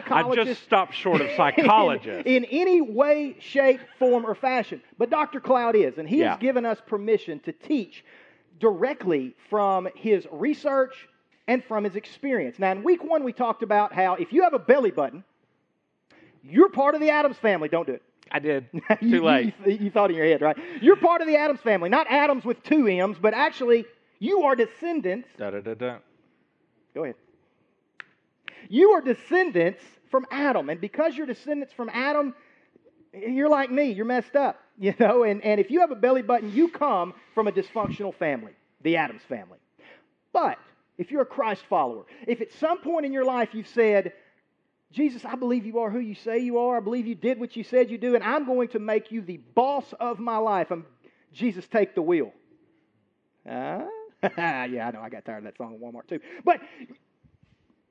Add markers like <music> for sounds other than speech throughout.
psychologist. I just stopped short of psychologist. <laughs> in, in any way, shape, form, or fashion. But Dr. Cloud is, and he Yeah. has given us permission to teach directly from his research and from his experience. Now, in week one, we talked about how if you have a belly button, you're part of the Adams family. Don't do it. I did. <laughs> You- Too late. <laughs> You, you thought in your head, right? You're part of the Adams family, not Adams with two M's, but actually, you are descendants. Da, da, da, da. Go ahead. You are descendants from Adam, and because you're descendants from Adam, you're like me. You're messed up, <laughs> you know. And, and if you have a belly button, you come from a dysfunctional family, the Adams family. But if you're a Christ follower, if at some point in your life you've said, Jesus, I believe you are who you say you are. I believe you did what you said you do, and I'm going to make you the boss of my life. I'm, Jesus, take the wheel. Uh, <laughs> yeah, I know. I got tired of that song at Walmart too. But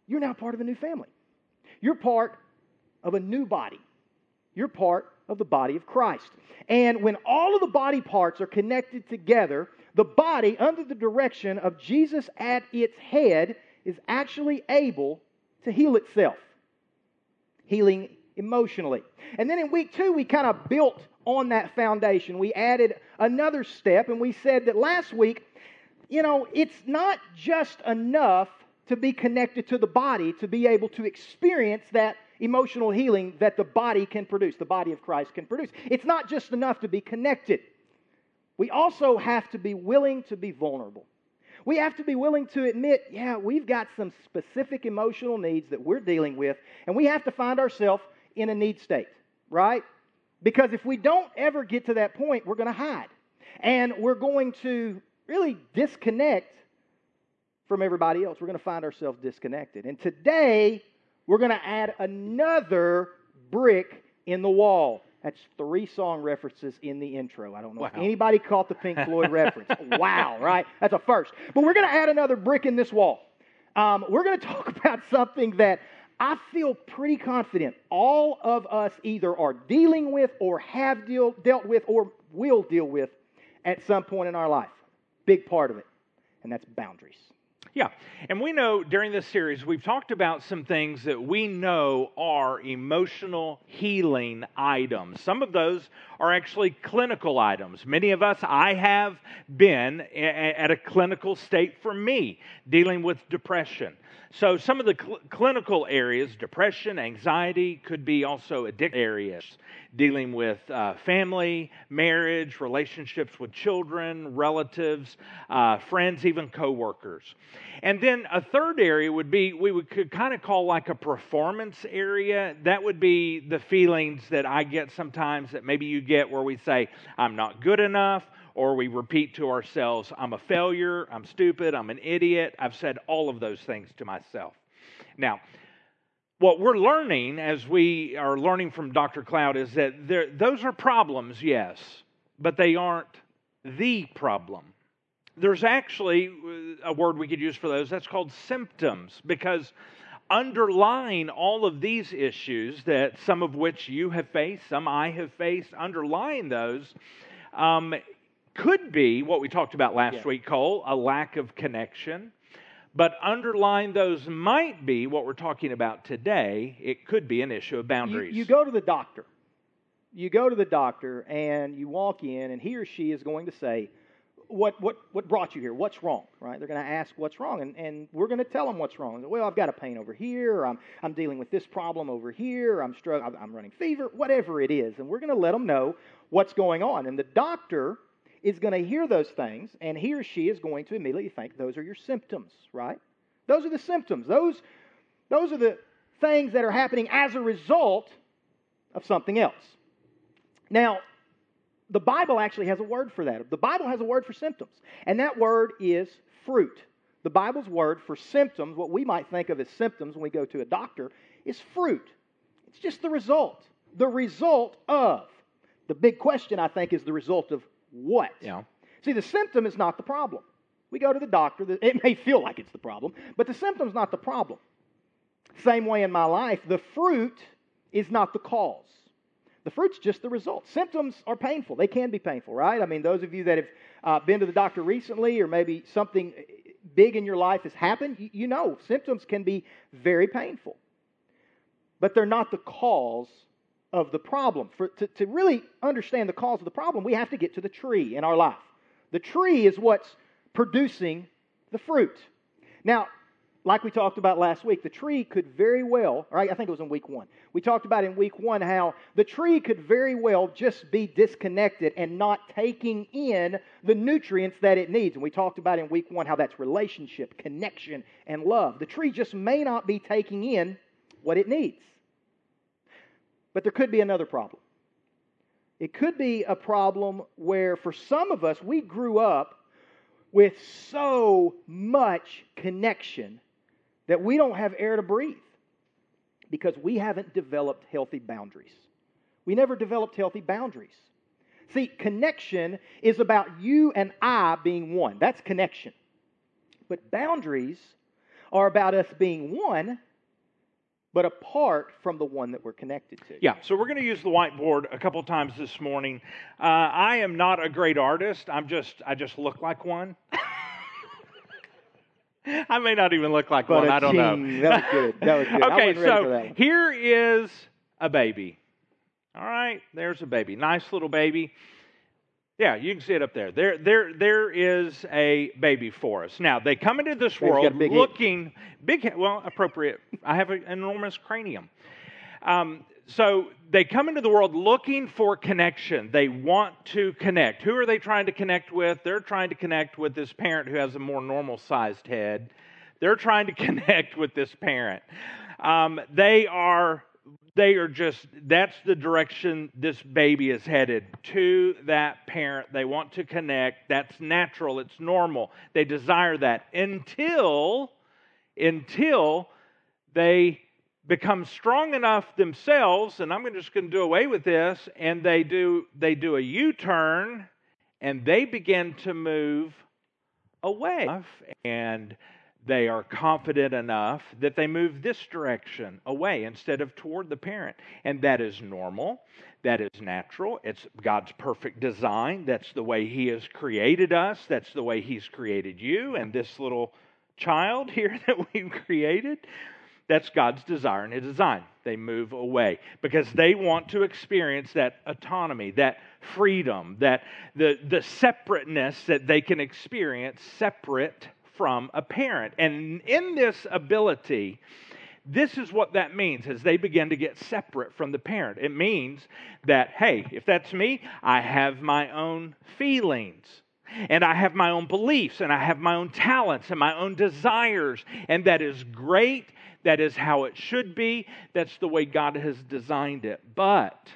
you're now part of a new family. You're part of a new body. You're part of the body of Christ. And when all of the body parts are connected together, the body, under the direction of Jesus at its head, is actually able to heal itself healing emotionally. And then in week two, we kind of built on that foundation. We added another step, and we said that last week, you know, it's not just enough to be connected to the body to be able to experience that emotional healing that the body can produce, the body of Christ can produce. It's not just enough to be connected. We also have to be willing to be vulnerable. We have to be willing to admit, yeah, we've got some specific emotional needs that we're dealing with, and we have to find ourselves in a need state, right? Because if we don't ever get to that point, we're going to hide. And we're going to really disconnect from everybody else. We're going to find ourselves disconnected. And today, we're going to add another brick in the wall. That's three song references in the intro. I don't know Wow. if anybody caught the Pink Floyd reference. <laughs> wow, right? That's a first. But we're going to add another brick in this wall. Um, we're going to talk <laughs> about something that I feel pretty confident all of us either are dealing with or have deal, dealt with or will deal with at some point in our life. Big part of it, and that's boundaries. <laughs> Yeah. And we know during this series, we've talked about some things that we know are emotional healing items. Some of those are actually clinical items. Many of us, I have been at a clinical state for me dealing with depression. So, some of the cl- clinical areas, depression, anxiety, could be also addiction areas, dealing with uh, family, marriage, relationships with children, relatives, uh, friends, even coworkers. And then a third area would be we would could kind of call like a performance area. That would be the feelings that I get sometimes that maybe you get where we say, I'm not good enough, or we repeat to ourselves, I'm a failure, I'm stupid, I'm an idiot. I've said all of those things to myself. Now, what we're learning as we are learning from Dr. Cloud is that there, those are problems, yes, but they aren't the problem. There's actually uh, a word we could use for those that's called symptoms because underlying all of these issues that some of which you have faced, some I have faced, underlying those um, could be what we talked about last Yeah. week, Cole, a lack of connection. But underlying those might be what we're talking about today. It could be an issue of boundaries. you go to the doctor. You go to the doctor and you walk in, and he or she is going to say, what, what, what brought you here? What's wrong? Right? They're going to ask what's wrong, and, and we're going to tell them what's wrong. Well, I've got a pain over here, I'm, I'm dealing with this problem over here, I'm, struggling, I'm running fever, whatever it is. And we're going to let them know what's going on. And the doctor is going to hear those things, and he or she is going to immediately think those are your symptoms, right? Those are the symptoms. Those, those are the things that are happening as a result of something else. Now, the Bible actually has a word for that. The Bible has a word for symptoms, and that word is fruit. The Bible's word for symptoms, what we might think of as symptoms when we go to a doctor, is fruit. It's just the result. The result of. The big question, I think, is the result of what? yeah. See, the symptom is not the problem. We go to the doctor, it may feel like it's the problem, but the symptom's not the problem. Same way in my life, the fruit is not the cause. The fruit's just the result. Symptoms are painful. They can be painful, right? I mean, those of you that have uh, been to the doctor recently, or maybe something big in your life has happened, you, you know symptoms can be very painful. but they're not the cause of the problem. For, to, to really understand the cause of the problem, we have to get to the tree in our life. The tree is what's producing the fruit. Now, like we talked about last week, the tree could very well, or I think it was in week one, we talked about in week one how the tree could very well just be disconnected and not taking in the nutrients that it needs. And we talked about in week one how that's relationship, connection, and love. The tree just may not be taking in what it needs. But there could be another problem. It could be a problem where, for some of us, we grew up with so much connection that we don't have air to breathe because we haven't developed healthy boundaries. We never developed healthy boundaries. See, connection is about you and I being one. That's connection. But boundaries are about us being one, but apart from the one that we're connected to. Yeah, so we're going to use the whiteboard a couple times this morning. Uh, I am not a great artist. I'm just I just look like one. <laughs> I may not even look like But one. I don't know. That was good. That was good. <laughs> Okay, wasn't ready for so that here is a baby. All right, there's a baby. Nice little baby. Yeah, you can see it up there. There, there, there is a baby for us. Now they come into this world big head. looking big. Well, appropriate. I have an enormous cranium. Um, so they come into the world looking for connection. They want to connect. Who are they trying to connect with? They're trying to connect with this parent who has a more normal sized head. They're trying to <laughs> connect with this parent. Um, they are they are just that's the direction this baby is headed to that parent. They want to connect. That's natural. It's normal. They desire that until until they become strong enough themselves and i'm just going to do away with this and they do they do a u-turn and they begin to move away. And they are confident enough that they move this direction away instead of toward the parent. And that is normal. That is natural. It's God's perfect design. That's the way He has created us. That's the way He's created you and this little child <laughs> here that we've created. That's God's desire and His design. They move away because they want to experience that autonomy, that freedom, that the, the separateness that they can experience separate from a parent. And in this ability, this is what that means as they begin to get separate from the parent. It means that, hey, if that's me, I have my own feelings. And I have my own beliefs, and I have my own talents, and my own desires. And that is great. That is how it should be. That's the way God has designed it. But,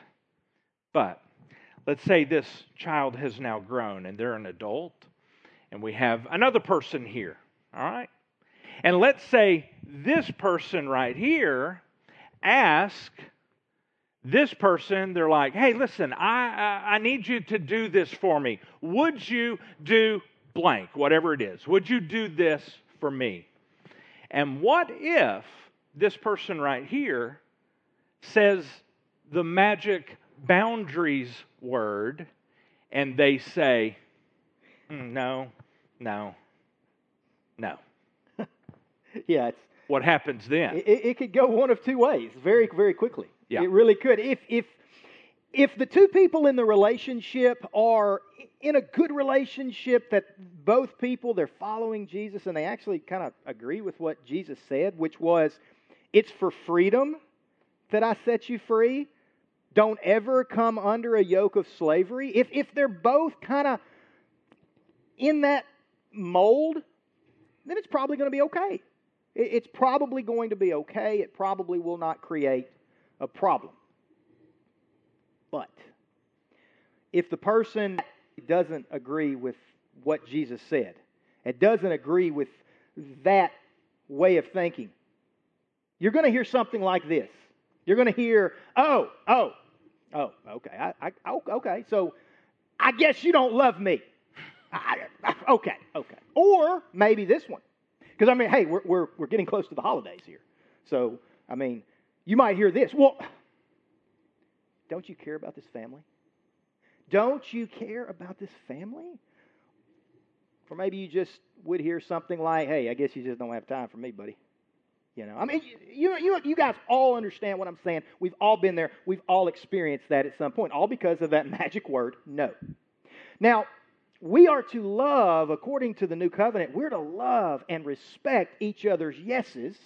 but, let's say this child has now grown and they're an adult and we have another person here, all right? And let's say this person right here ask this person, they're like, hey, listen, I, I, I need you to do this for me. Would you do blank, whatever it is? Would you do this for me? And what if this person right here says the magic boundaries word and they say, "Mm, no, no, no. <laughs> Yeah, it's, What happens then? it, it could go one of two ways very, very quickly. Yeah. It really could. If, if, if the two people in the relationship are in a good relationship that both people they're following Jesus and they actually kind of agree with what Jesus said, which was it's for freedom that I set you free. Don't ever come under a yoke of slavery. If if they're both kind of in that mold, then it's probably going to be okay. It's probably going to be okay. It probably will not create a problem. But if the person doesn't agree with what Jesus said, and doesn't agree with that way of thinking, you're going to hear something like this. You're going to hear, oh, oh, oh, okay, I, I, okay, so I guess you don't love me. <laughs> I, I- okay, okay. Or maybe this one. Because, I mean, hey, we're, we're, we're getting close to the holidays here. So, I mean, you might hear this. Well, don't you care about this family? Don't you care about this family? Or maybe you just would hear something like, hey, I guess you just don't have time for me, buddy. You know, I mean, you, you, you guys all understand what I'm saying. We've all been there. We've all experienced that at some point, all because of that <laughs> magic word, no. Now, we are to love, according to the new covenant, we're to love and respect each other's yeses,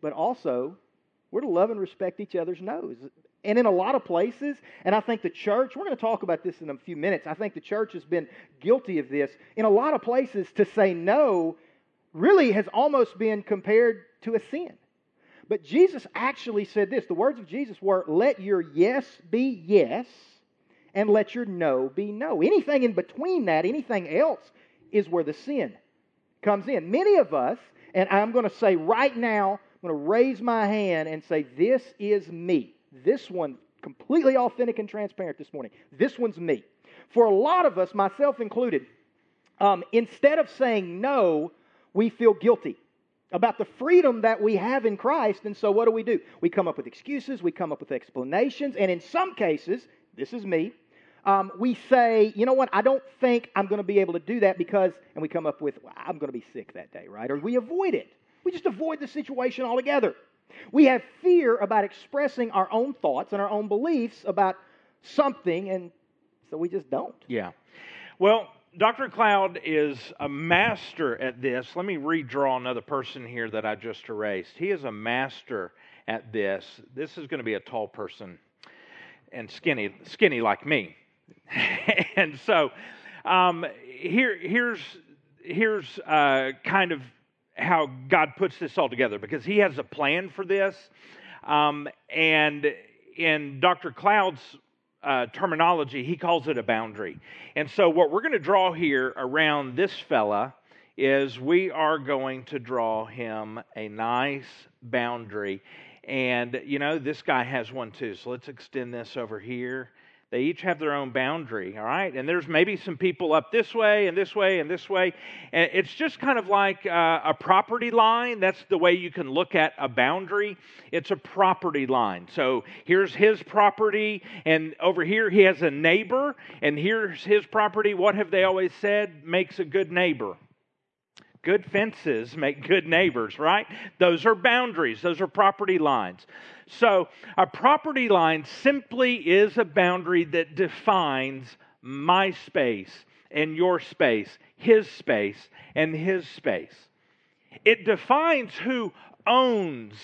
but also we're to love and respect each other's no's. And in a lot of places, and I think the church, we're going to talk about this in a few minutes. I think the church has been guilty of this. In a lot of places, to say no really has almost been compared to a sin. But Jesus actually said this the words of Jesus were, Let your yes be yes, and let your no be no. Anything in between that, anything else, is where the sin comes in. Many of us, and I'm going to say right now, I'm going to raise my hand and say, This is me. This one, completely authentic and transparent this morning. This one's me. For a lot of us, myself included, um, instead of saying no, we feel guilty about the freedom that we have in Christ. And so what do we do? We come up with excuses, we come up with explanations, and in some cases, this is me, um, we say, you know what, I don't think I'm going to be able to do that because, and we come up with, well, I'm going to be sick that day, right? Or we avoid it. We just avoid the situation altogether. We have fear about expressing our own thoughts and our own beliefs about something, and so we just don't. Yeah. Well, Dr. Cloud is a master at this. Let me redraw another person here that I just erased. He is a master at this. This is going to be a tall person and skinny, skinny like me. <laughs> and so um, here, here's here's uh, kind of how God puts this all together because He has a plan for this. Um, and in Dr. Cloud's uh, terminology, he calls it a boundary. And so, what we're going to draw here around this fella is we are going to draw him a nice boundary. And, you know, this guy has one too. So, let's extend this over here. They each have their own boundary, all right? And there's maybe some people up this way and this way and this way. And it's just kind of like uh, a property line. That's the way you can look at a boundary. It's a property line. So here's his property, and over here he has a neighbor, and here's his property. What have they always said makes a good neighbor? Good fences make good neighbors, right? Those are boundaries, those are property lines. So, a property line simply is a boundary that defines my space and your space, his space and his space. It defines who owns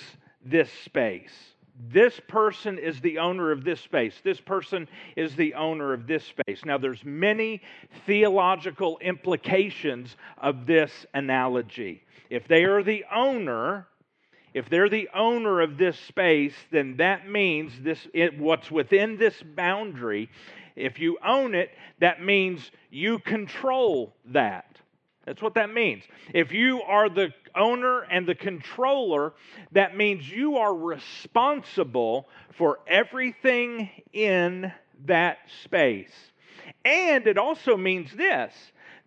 this space. This person is the owner of this space. This person is the owner of this space. Now there's many theological implications of this analogy. If they are the owner, if they're the owner of this space, then that means this it, what's within this boundary. If you own it, that means you control that. That's what that means. If you are the owner and the controller, that means you are responsible for everything in that space. And it also means this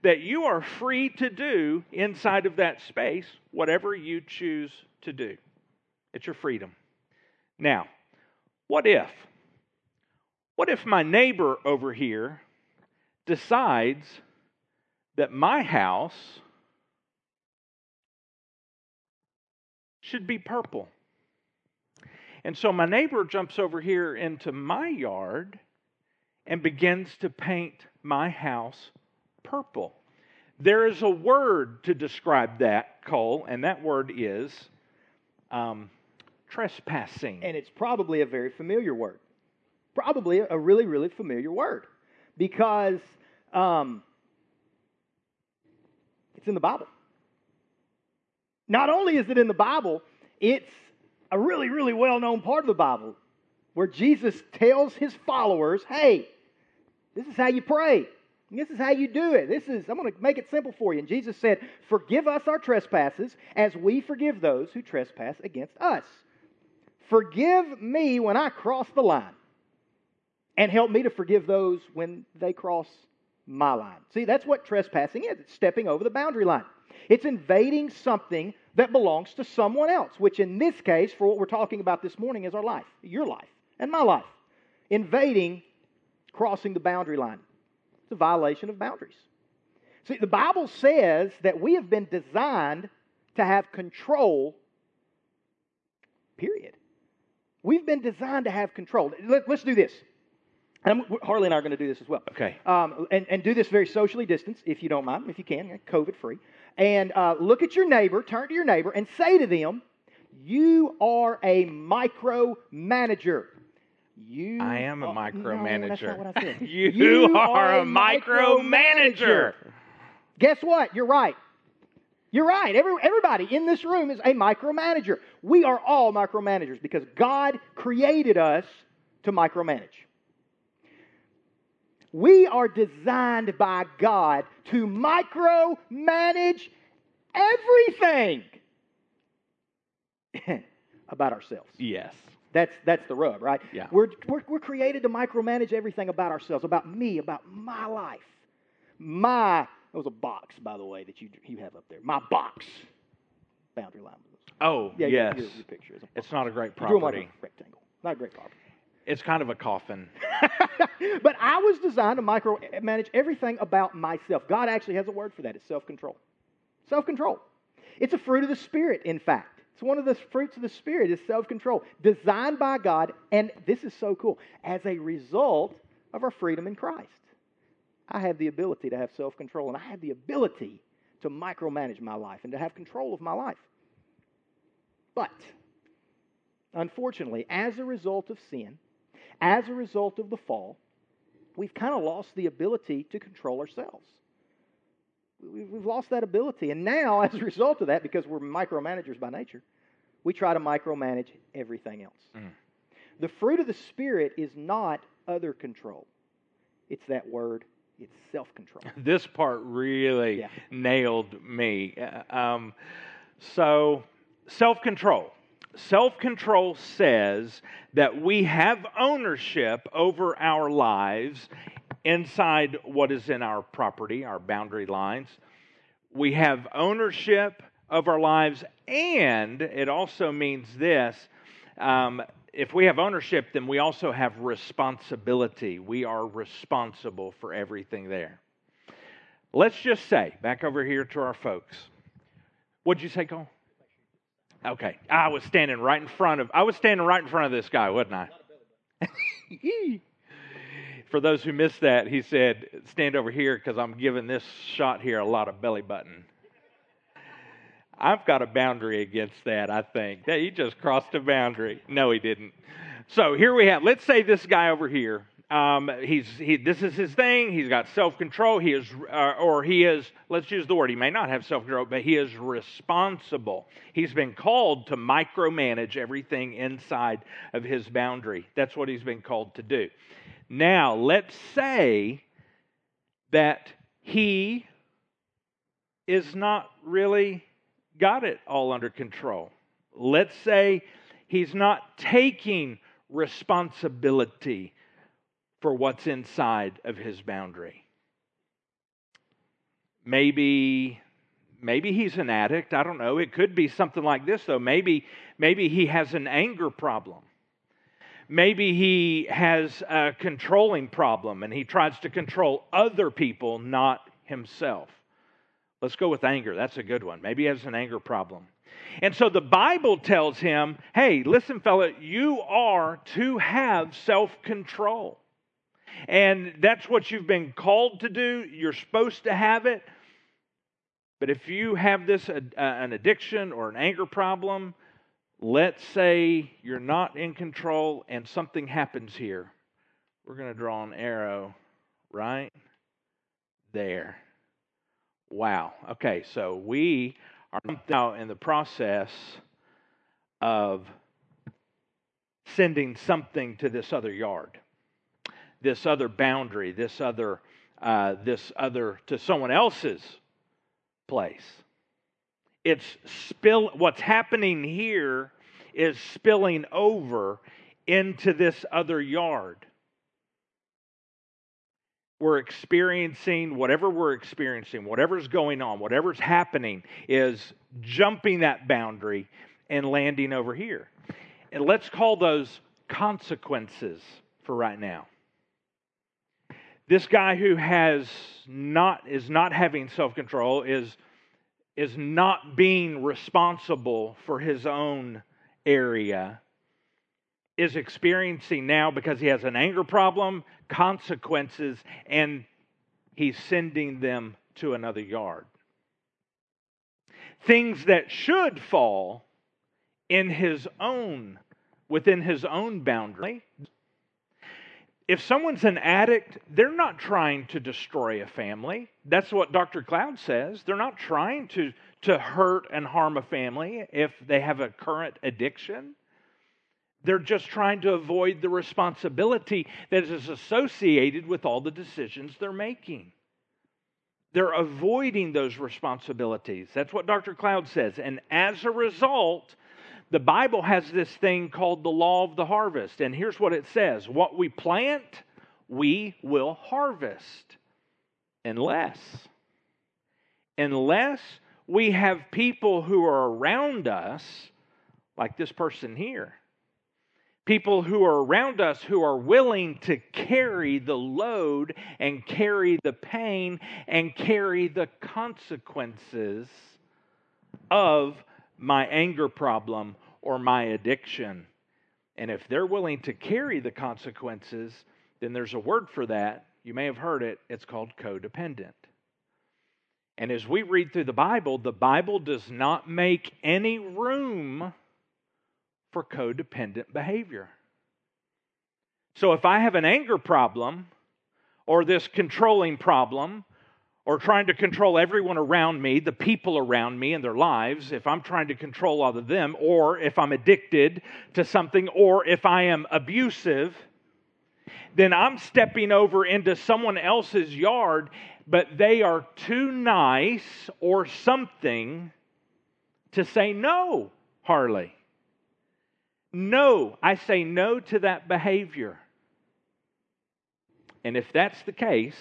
that you are free to do inside of that space whatever you choose to do. It's your freedom. Now, what if? What if my neighbor over here decides that my house should be purple? And so my neighbor jumps over here into my yard and begins to paint my house purple. There is a word to describe that, Cole, and that word is um, trespassing. And it's probably a very familiar word. Probably a really, really familiar word. Because um, it's in the Bible. Not only is it in the Bible, it's a really, really well known part of the Bible where Jesus tells his followers, hey, this is how you pray. This is how you do it. This is, I'm going to make it simple for you. And Jesus said, Forgive us our trespasses as we forgive those who trespass against us. Forgive me when I cross the line, and help me to forgive those when they cross my line. See, that's what trespassing is it's stepping over the boundary line. It's invading something that belongs to someone else, which in this case, for what we're talking about this morning, is our life, your life, and my life. Invading, crossing the boundary line. It's a violation of boundaries. See, the Bible says that we have been designed to have control period. We've been designed to have control. Let, us do this. And Harley and I are going to do this as well. Okay. Um, and, and do this very socially distanced, if you don't mind, if you can, COVID free. And uh, look at your neighbor, turn to your neighbor, and say to them, You are a micromanager. You I am a are, micromanager. No, that's not what I said. <laughs> you, you are, a micromanager. Guess what? You're right. You're right. Every, everybody in this room is a micromanager. We are all micromanagers because God created us to micromanage. We are designed by God to micromanage everything <laughs> about ourselves. Yes. That's, that's the rub, right? Yeah. We're, we're, we're created to micromanage everything about ourselves, about me, about my life. My, that was a box, by the way, that you, you have up there. My box. Boundary line. Oh, yeah, yes. Your, your picture is it's not a great property. like a rectangle. Not a great property. It's kind of a coffin. <laughs> but I was designed to micromanage everything about myself. God actually has a word for that. It's self control. Self control. It's a fruit of the Spirit, in fact. It's one of the fruits of the Spirit is self control, designed by God, and this is so cool, as a result of our freedom in Christ. I have the ability to have self control, and I have the ability to micromanage my life and to have control of my life. But, unfortunately, as a result of sin, as a result of the fall, we've kind of lost the ability to control ourselves. We've lost that ability. And now, <laughs> as a result of that, because we're micromanagers by nature, we try to micromanage everything else. Mm. The fruit of the Spirit is not other control, it's that word, it's self control. <laughs> This part really Yeah. nailed me. Uh, Um, so, self control. Self control says that we have ownership over our lives inside what is in our property, our boundary lines. We have ownership of our lives, and it also means this um, if we have ownership, then we also have responsibility. We are responsible for everything there. Let's just say, back over here to our folks, what'd you say, Cole? Okay, I was standing right in front of I was standing right in front of this guy, wasn't I? <laughs> For those who missed that, he said, "Stand over here because I'm giving this shot here a lot of belly button." I've got a boundary against that. I think that he just crossed a boundary. No, he didn't. So here we have. Let's say this guy over here. Um, he's he. This is his thing. He's got self control. He is, uh, or he is. Let's use the word. He may not have self control, but he is responsible. He's been called to micromanage everything inside of his boundary. That's what he's been called to do. Now, let's say that he is not really got it all under control. Let's say he's not taking responsibility for what's inside of his boundary. Maybe maybe he's an addict, I don't know. It could be something like this though. Maybe maybe he has an anger problem. Maybe he has a controlling problem and he tries to control other people, not himself. Let's go with anger. That's a good one. Maybe he has an anger problem. And so the Bible tells him, hey, listen, fella, you are to have self control. And that's what you've been called to do. You're supposed to have it. But if you have this, uh, an addiction or an anger problem, let's say you're not in control and something happens here. We're going to draw an arrow right there. Wow. Okay, so we are now in the process of sending something to this other yard, this other boundary, this other, uh, this other to someone else's place. It's spill. What's happening here is spilling over into this other yard we're experiencing, whatever we're experiencing, whatever's going on, whatever's happening, is jumping that boundary and landing over here. And let's call those consequences for right now. This guy who has not is not having self-control is is not being responsible for his own area is experiencing now because he has an anger problem, consequences, and he's sending them to another yard. Things that should fall in his own, within his own boundary. If someone's an addict, they're not trying to destroy a family. That's what Dr. Cloud says. They're not trying to, to hurt and harm a family if they have a current addiction. They're just trying to avoid the responsibility that is associated with all the decisions they're making. They're avoiding those responsibilities. That's what Dr. Cloud says. And as a result, the Bible has this thing called the law of the harvest. And here's what it says What we plant, we will harvest. Unless, unless we have people who are around us, like this person here, people who are around us who are willing to carry the load and carry the pain and carry the consequences of my anger problem or my addiction. And if they're willing to carry the consequences, then there's a word for that. You may have heard it. It's called codependent. And as we read through the Bible, the Bible does not make any room for codependent behavior. So if I have an anger problem or this controlling problem or trying to control everyone around me, the people around me and their lives, if I'm trying to control all of them, or if I'm addicted to something, or if I am abusive, then I'm stepping over into someone else's yard, but they are too nice or something to say no, Harley. No, I say no to that behavior. And if that's the case,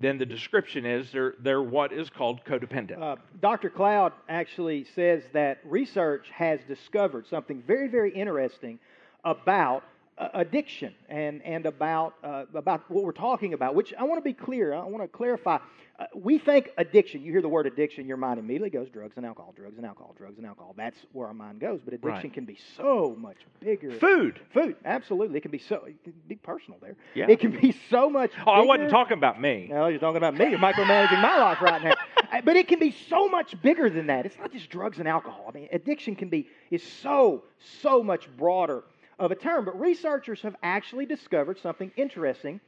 then the description is they're, they're what is called codependent. Uh, Dr. Cloud actually says that research has discovered something very, very interesting about uh, addiction and, and about, uh, about what we're talking about, which I want to be clear. I want to clarify. Uh, we think addiction, you hear the word addiction, your mind immediately goes drugs and alcohol, drugs and alcohol, drugs and alcohol. That's where our mind goes. But addiction right. can be so much bigger. Food. Food, absolutely. It can be so, it can be personal there. Yeah. It can be so much Oh, I wasn't talking about me. No, you're talking about me. You're micromanaging my life right now. <laughs> Uh, but it can be so much bigger than that. It's not just drugs and alcohol. I mean, addiction can be, is so, so much broader of a term. But researchers have actually discovered something interesting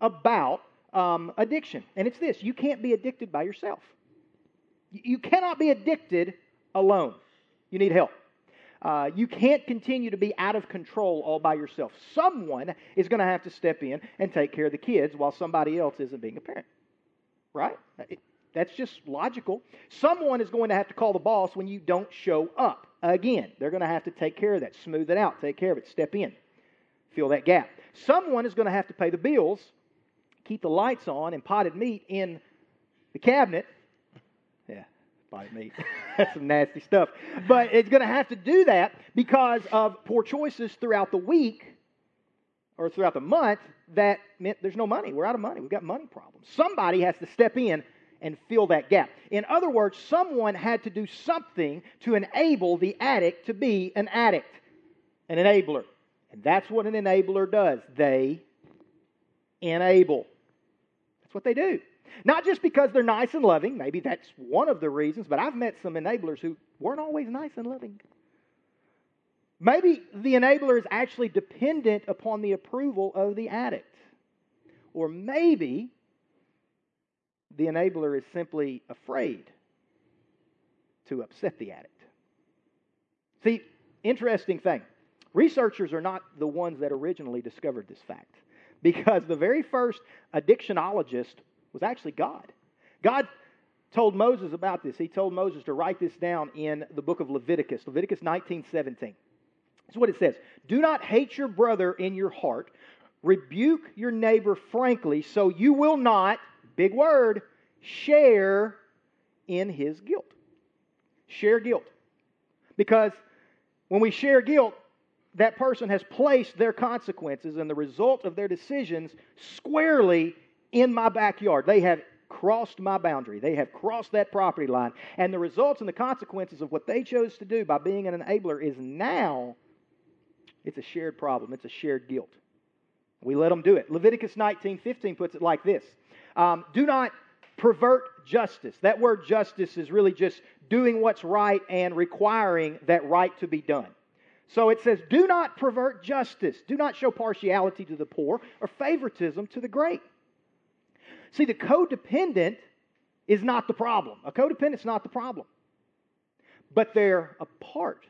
about um, addiction. And it's this you can't be addicted by yourself. You cannot be addicted alone. You need help. Uh, you can't continue to be out of control all by yourself. Someone is going to have to step in and take care of the kids while somebody else isn't being a parent. Right? It, that's just logical. Someone is going to have to call the boss when you don't show up. Again, they're going to have to take care of that, smooth it out, take care of it, step in, fill that gap. Someone is going to have to pay the bills keep the lights on and potted meat in the cabinet. Yeah, potted meat. <laughs> That's some nasty stuff. But it's going to have to do that because of poor choices throughout the week or throughout the month that meant there's no money. We're out of money. We've got money problems. Somebody has to step in and fill that gap. In other words, someone had to do something to enable the addict to be an addict, an enabler. And that's what an enabler does. They enable. That's what they do. Not just because they're nice and loving, maybe that's one of the reasons, but I've met some enablers who weren't always nice and loving. Maybe the enabler is actually dependent upon the approval of the addict. Or maybe the enabler is simply afraid to upset the addict. See, interesting thing. Researchers are not the ones that originally discovered this fact because the very first addictionologist was actually God. God told Moses about this. He told Moses to write this down in the book of Leviticus, Leviticus 19 17. That's what it says. Do not hate your brother in your heart. Rebuke your neighbor frankly, so you will not, big word, share in his guilt. Share guilt. Because when we share guilt, that person has placed their consequences and the result of their decisions squarely in my backyard. They have crossed my boundary. They have crossed that property line. And the results and the consequences of what they chose to do by being an enabler is now it's a shared problem, it's a shared guilt. We let them do it. Leviticus 19:15 puts it like this um, Do not pervert justice. That word justice is really just doing what's right and requiring that right to be done. So it says, Do not pervert justice. Do not show partiality to the poor or favoritism to the great. See, the codependent is not the problem. A codependent is not the problem. But they're a part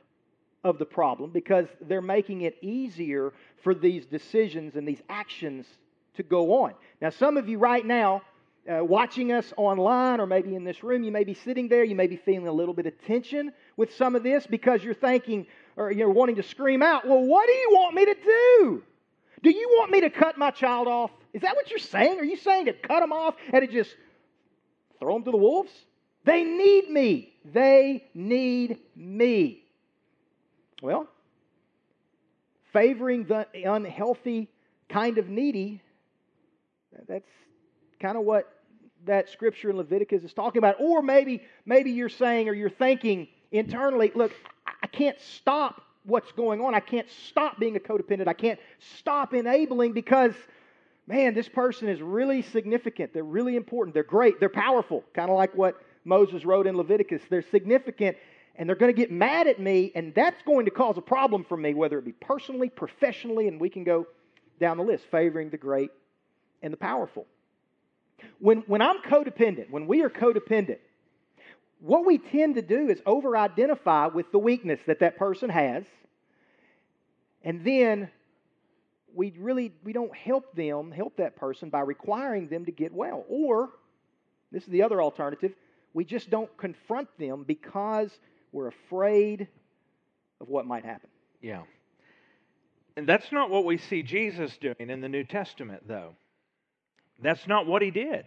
of the problem because they're making it easier for these decisions and these actions to go on. Now, some of you right now, uh, watching us online or maybe in this room, you may be sitting there, you may be feeling a little bit of tension with some of this because you're thinking or you're wanting to scream out, Well, what do you want me to do? Do you want me to cut my child off? Is that what you're saying? Are you saying to cut them off and to just throw them to the wolves? They need me. They need me. Well, favoring the unhealthy kind of needy, that's kind of what that scripture in Leviticus is talking about. Or maybe, maybe you're saying or you're thinking internally, look, can't stop what's going on. I can't stop being a codependent. I can't stop enabling because, man, this person is really significant. They're really important. They're great. They're powerful, kind of like what Moses wrote in Leviticus. They're significant, and they're going to get mad at me, and that's going to cause a problem for me, whether it be personally, professionally, and we can go down the list, favoring the great and the powerful. When, when I'm codependent, when we are codependent, what we tend to do is over identify with the weakness that that person has, and then we really we don't help them help that person by requiring them to get well. Or this is the other alternative we just don't confront them because we're afraid of what might happen. Yeah. And that's not what we see jesus doing in the new testament though. That's not what he did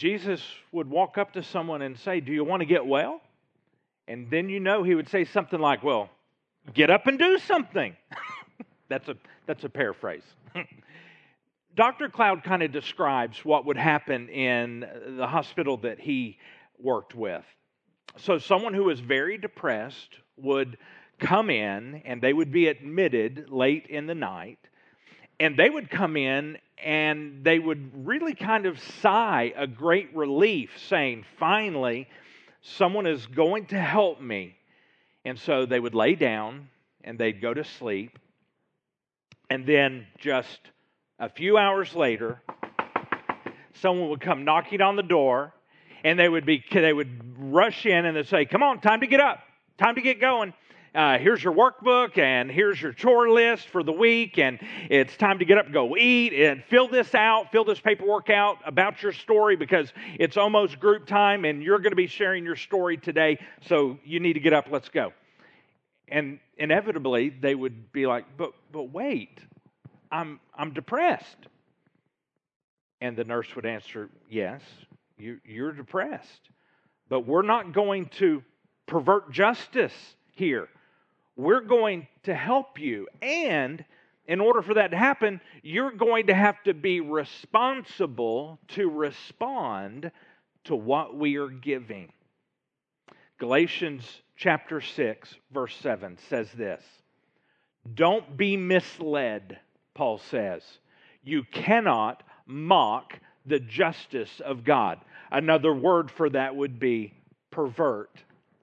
Jesus would walk up to someone and say, Do you want to get well? And then you know he would say something like, Well, get up and do something. <laughs> that's, a, that's a paraphrase. <laughs> Dr. Cloud kind of describes what would happen in the hospital that he worked with. So, someone who was very depressed would come in and they would be admitted late in the night, and they would come in and they would really kind of sigh a great relief, saying, Finally, someone is going to help me. And so they would lay down and they'd go to sleep. And then just a few hours later, someone would come knocking on the door and they would be they would rush in and they'd say, Come on, time to get up, time to get going uh, here's your workbook and here's your chore list for the week and it's time to get up go eat and fill this out fill this paperwork out about your story because it's almost group time and you're going to be sharing your story today so you need to get up let's go. And inevitably they would be like but but wait i'm i'm depressed. And the nurse would answer yes you, you're depressed but we're not going to pervert justice here we're going to help you. And in order for that to happen, you're going to have to be responsible to respond to what we are giving. Galatians chapter 6, verse 7 says this Don't be misled, Paul says. You cannot mock the justice of God. Another word for that would be pervert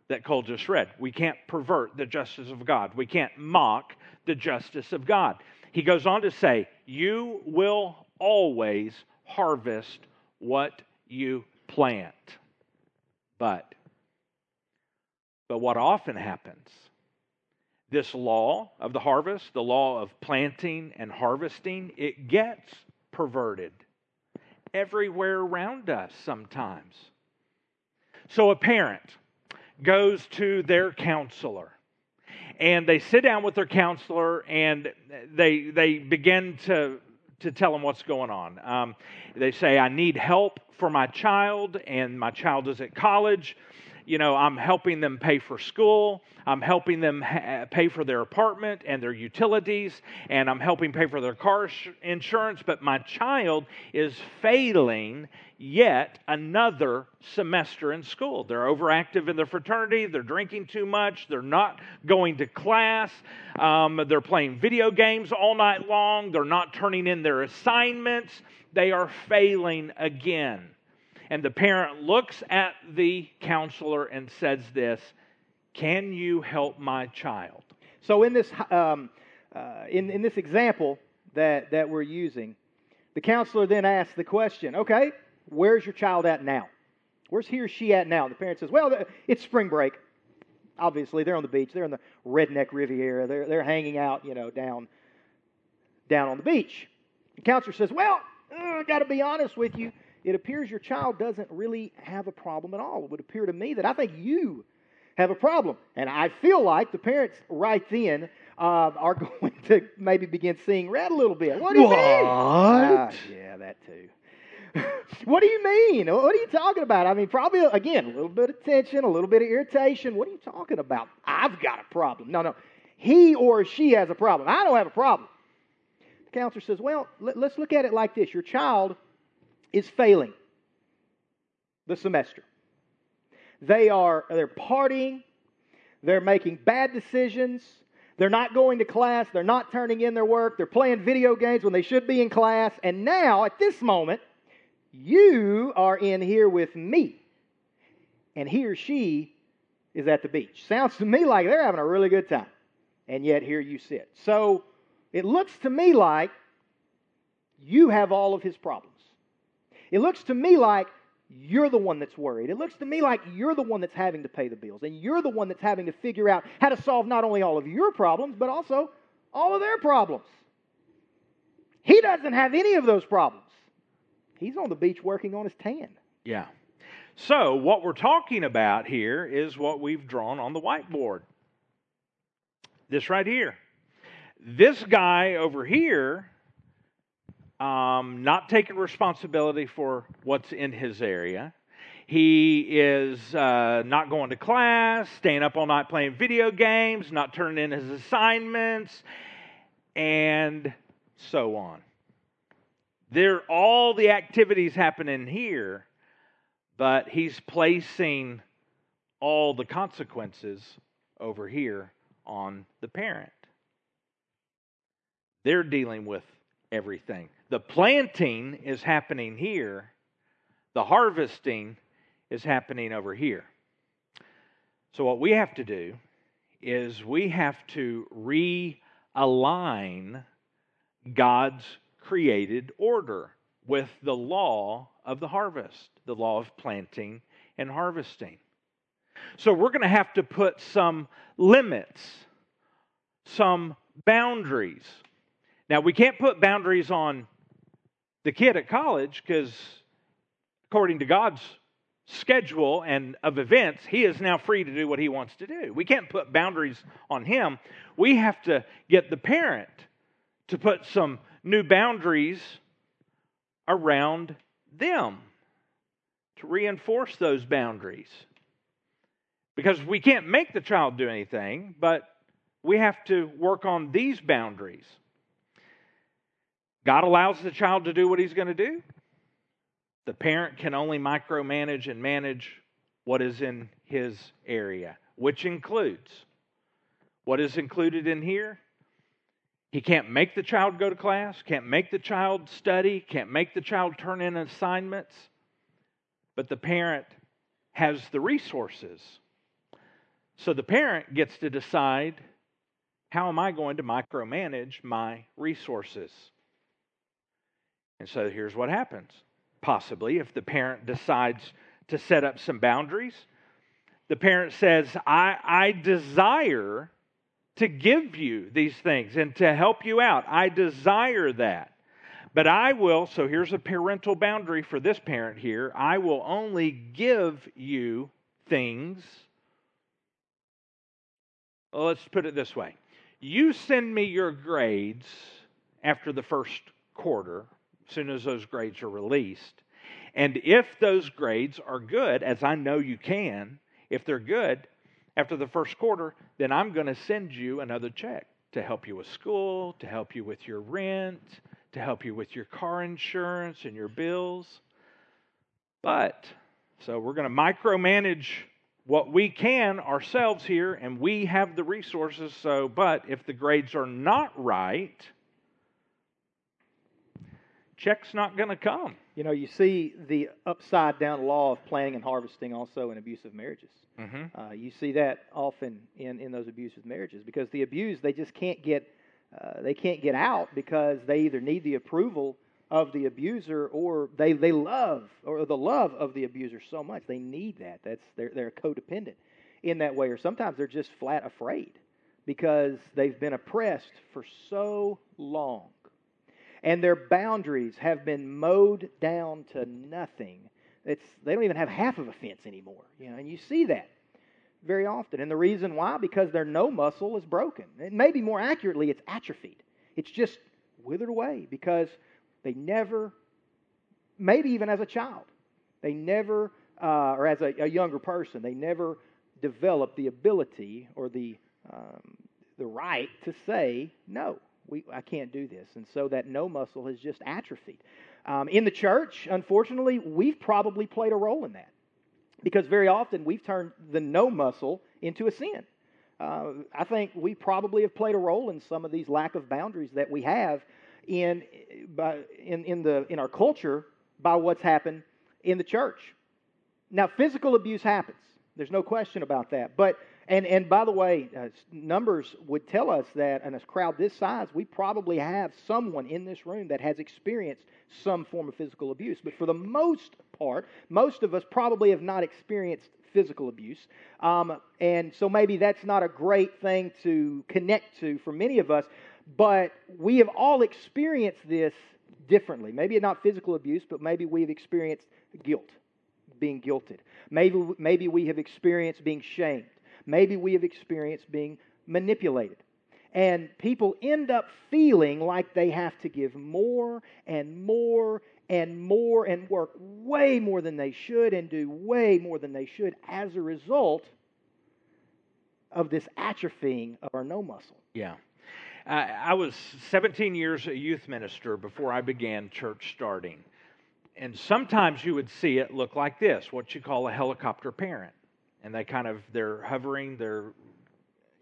that Cole just read. We can't pervert the justice of God. We can't mock the justice of God. He goes on to say, You will always harvest what you plant. But, but what often happens, this law of the harvest, the law of planting and harvesting, it gets perverted everywhere around us sometimes. So a parent, goes to their counselor. And they sit down with their counselor and they, they begin to, to tell them what's going on. Um, they say, I need help for my child, and my child is at college. You know, I'm helping them pay for school, I'm helping them ha- pay for their apartment and their utilities, and I'm helping pay for their car sh- insurance, but my child is failing yet another semester in school. They're overactive in their fraternity, they're drinking too much, they're not going to class, um, they're playing video games all night long, they're not turning in their assignments, they are failing again. And the parent looks at the counselor and says, This, can you help my child? So, in this, um, uh, in, in this example that, that we're using, the counselor then asks the question, Okay, where's your child at now? Where's he or she at now? The parent says, Well, it's spring break. Obviously, they're on the beach. They're in the redneck Riviera. They're, they're hanging out, you know, down, down on the beach. The counselor says, Well, I got to be honest with you. It appears your child doesn't really have a problem at all. It would appear to me that I think you have a problem. And I feel like the parents right then uh, are <laughs> going to maybe begin seeing red a little bit. What do you what? mean? Uh, yeah, that too. <laughs> what do you mean? What are you talking about? I mean, probably, again, a little bit of tension, a little bit of irritation. What are you talking about? I've got a problem. No, no. He or she has a problem. I don't have a problem. The counselor says, well, let, let's look at it like this. Your child is failing the semester. They are they're partying, they're making bad decisions, they're not going to class, they're not turning in their work, they're playing video games when they should be in class, and now at this moment, you are in here with me. And he or she is at the beach. Sounds to me like they're having a really good time. And yet here you sit. So it looks to me like you have all of his problems. It looks to me like you're the one that's worried. It looks to me like you're the one that's having to pay the bills, and you're the one that's having to figure out how to solve not only all of your problems, but also all of their problems. He doesn't have any of those problems. He's on the beach working on his tan. Yeah. So, what we're talking about here is what we've drawn on the whiteboard. This right here. This guy over here, um, not taking responsibility for what's in his area. He is uh, not going to class, staying up all night playing video games, not turning in his assignments, and so on. There, all the activities happening here, but he's placing all the consequences over here on the parent. They're dealing with everything. The planting is happening here, the harvesting is happening over here. So, what we have to do is we have to realign God's created order with the law of the harvest, the law of planting and harvesting. So, we're going to have to put some limits, some boundaries. Now, we can't put boundaries on the kid at college because, according to God's schedule and of events, he is now free to do what he wants to do. We can't put boundaries on him. We have to get the parent to put some new boundaries around them to reinforce those boundaries. Because we can't make the child do anything, but we have to work on these boundaries. God allows the child to do what he's going to do. The parent can only micromanage and manage what is in his area, which includes what is included in here. He can't make the child go to class, can't make the child study, can't make the child turn in assignments, but the parent has the resources. So the parent gets to decide how am I going to micromanage my resources? And so here's what happens. Possibly, if the parent decides to set up some boundaries, the parent says, I, I desire to give you these things and to help you out. I desire that. But I will, so here's a parental boundary for this parent here I will only give you things. Well, let's put it this way you send me your grades after the first quarter soon as those grades are released. And if those grades are good, as I know you can, If they're good after the first quarter, then I'm going to send you another check to help you with school, to help you with your rent, to help you with your car insurance and your bills. But, so we're going to micromanage what we can ourselves here, and we have the resources. So, but if the grades are not right, check's not going to come. You know, you see the upside down law of planting and harvesting also in abusive marriages. Mm-hmm. Uh, you see that often in, in those abusive marriages because the abused they just can't get uh, they can't get out because they either need the approval of the abuser or they, they love or the love of the abuser so much they need that that's they're, they're codependent in that way or sometimes they're just flat afraid because they've been oppressed for so long and their boundaries have been mowed down to nothing. It's, they don't even have half of a fence anymore you know and you see that very often. And the reason why? Because their no muscle is broken. And maybe more accurately it's atrophied. It's just withered away because they never, maybe even as a child, they never, uh, or as a, a, younger person, they never developed the ability or the, um, the right to say, no, we, I can't do this. And so that no muscle has just atrophied. Um, in the church, unfortunately, we've probably played a role in that because very often we've turned the no muscle into a sin. Uh, I think we probably have played a role in some of these lack of boundaries that we have in, by, in, in, the, in our culture by what's happened in the church. Now, physical abuse happens. There's no question about that. But and and by the way, uh, numbers would tell us that in a crowd this size, we probably have someone in this room that has experienced some form of physical abuse. But for the most part, most of us probably have not experienced physical abuse. Um, and so maybe that's not a great thing to connect to for many of us. But we have all experienced this differently. Maybe not physical abuse, but maybe we've experienced guilt, being guilted. Maybe, maybe we have experienced being shamed. Maybe we have experienced being manipulated. And people end up feeling like they have to give more and more and more and work way more than they should and do way more than they should as a result of this atrophying of our no muscle. Yeah. I was 17 years a youth minister before I began church starting. And sometimes you would see it look like this what you call a helicopter parent. And they kind of, they're hovering, they're,